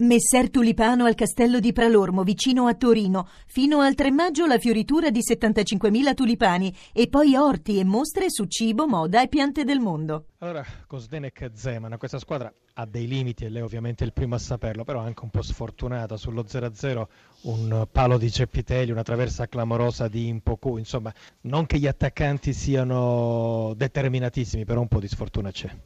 Messer Tulipano al castello di Pralormo, vicino a Torino. Fino al 3 maggio la fioritura di 75.000 tulipani e poi orti e mostre su cibo, moda e piante del mondo. Allora, Kosdenek Zeman, questa squadra ha dei limiti e lei ovviamente è il primo a saperlo, però anche un po' sfortunata sullo 0-0, un palo di Ceppitelli, una traversa clamorosa di Impoku, insomma, non che gli attaccanti siano determinatissimi, però un po' di sfortuna c'è.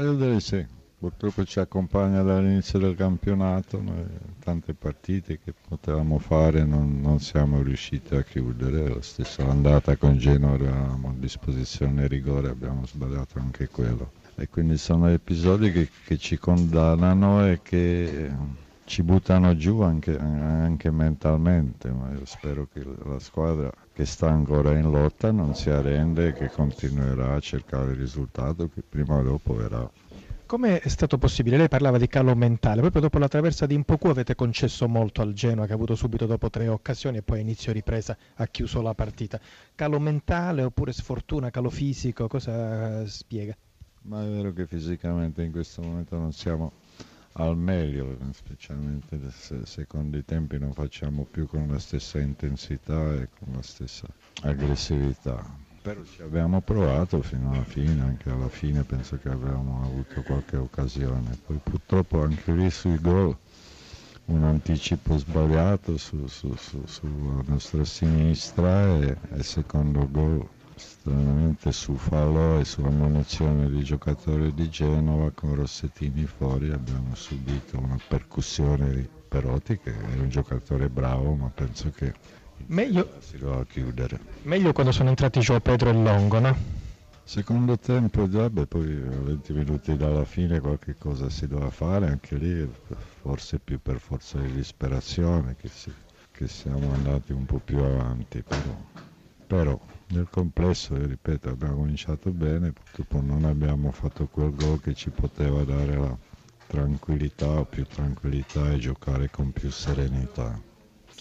Io direi sì purtroppo ci accompagna dall'inizio del campionato, noi tante partite che potevamo fare non, non siamo riusciti a chiudere, la stessa andata con Genoa avevamo a disposizione rigore, abbiamo sbagliato anche quello. E quindi sono episodi che, che ci condannano e che ci buttano giù anche, anche, mentalmente, ma io spero che la squadra che sta ancora in lotta non si arrende e che continuerà a cercare il risultato che prima o dopo verrà. Come è stato possibile? Lei parlava di calo mentale, proprio dopo la traversa di Impocu avete concesso molto al Genoa che ha avuto subito dopo tre occasioni e poi a inizio ripresa ha chiuso la partita. Calo mentale oppure sfortuna, calo fisico, cosa spiega? Ma è vero che fisicamente in questo momento non siamo al meglio, specialmente se secondo i tempi non facciamo più con la stessa intensità e con la stessa aggressività però ci abbiamo provato fino alla fine, anche alla fine penso che avremmo avuto qualche occasione. Poi purtroppo anche lì sui gol un anticipo sbagliato su, su, su, sulla nostra sinistra e il secondo gol stranamente su fallo e su ammunizione di giocatore di Genova con Rossettini fuori abbiamo subito una percussione di Perotti che è un giocatore bravo ma penso che Meglio, chiudere. Meglio quando sono entrati Gio Pedro e Longo, no? Secondo tempo, già, beh, poi a 20 minuti dalla fine qualche cosa si doveva fare, anche lì forse più per forza di disperazione che, si, che siamo andati un po' più avanti, però, però nel complesso, io ripeto, abbiamo cominciato bene, purtroppo non abbiamo fatto quel gol che ci poteva dare la tranquillità o più tranquillità e giocare con più serenità.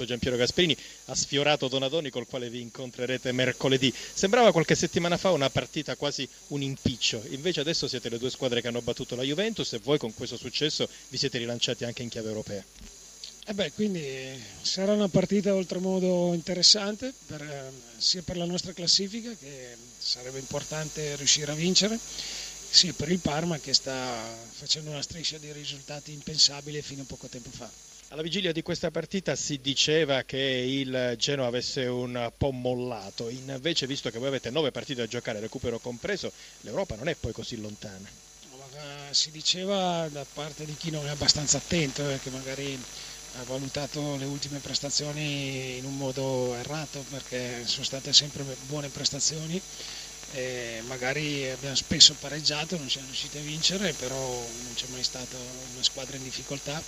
Giampiero Gasperini ha sfiorato Donadoni col quale vi incontrerete mercoledì. Sembrava qualche settimana fa una partita quasi un impiccio, invece adesso siete le due squadre che hanno battuto la Juventus e voi con questo successo vi siete rilanciati anche in chiave europea. Eh beh, quindi sarà una partita oltremodo interessante per, eh, sia per la nostra classifica che sarebbe importante riuscire a vincere sia per il Parma che sta facendo una striscia di risultati impensabili fino a poco tempo fa. Alla vigilia di questa partita si diceva che il Genoa avesse un po' mollato, invece visto che voi avete nove partite da giocare, recupero compreso, l'Europa non è poi così lontana. Eh, si diceva da parte di chi non è abbastanza attento, eh, che magari ha valutato le ultime prestazioni in un modo errato, perché sono state sempre buone prestazioni. Magari abbiamo spesso pareggiato, non siamo riusciti a vincere, però non c'è mai stata una squadra in difficoltà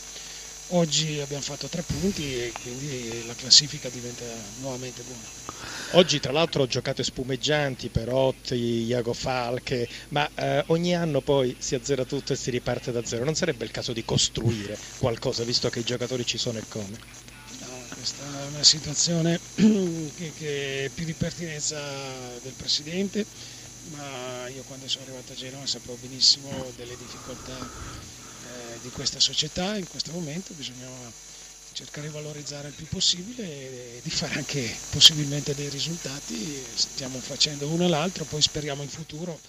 Oggi abbiamo fatto tre punti e quindi la classifica diventa nuovamente buona. Oggi tra l'altro giocate spumeggianti, Perotti, Iago Falche, ma eh, ogni anno poi si azzera tutto e si riparte da zero. Non sarebbe il caso di costruire qualcosa, visto che i giocatori ci sono e come? No, questa è una situazione che, che è più di pertinenza del Presidente, ma io quando sono arrivato a Genova sapevo benissimo delle difficoltà di questa società in questo momento, bisogna cercare di valorizzare il più possibile e di fare anche possibilmente dei risultati, stiamo facendo uno e l'altro, poi speriamo in futuro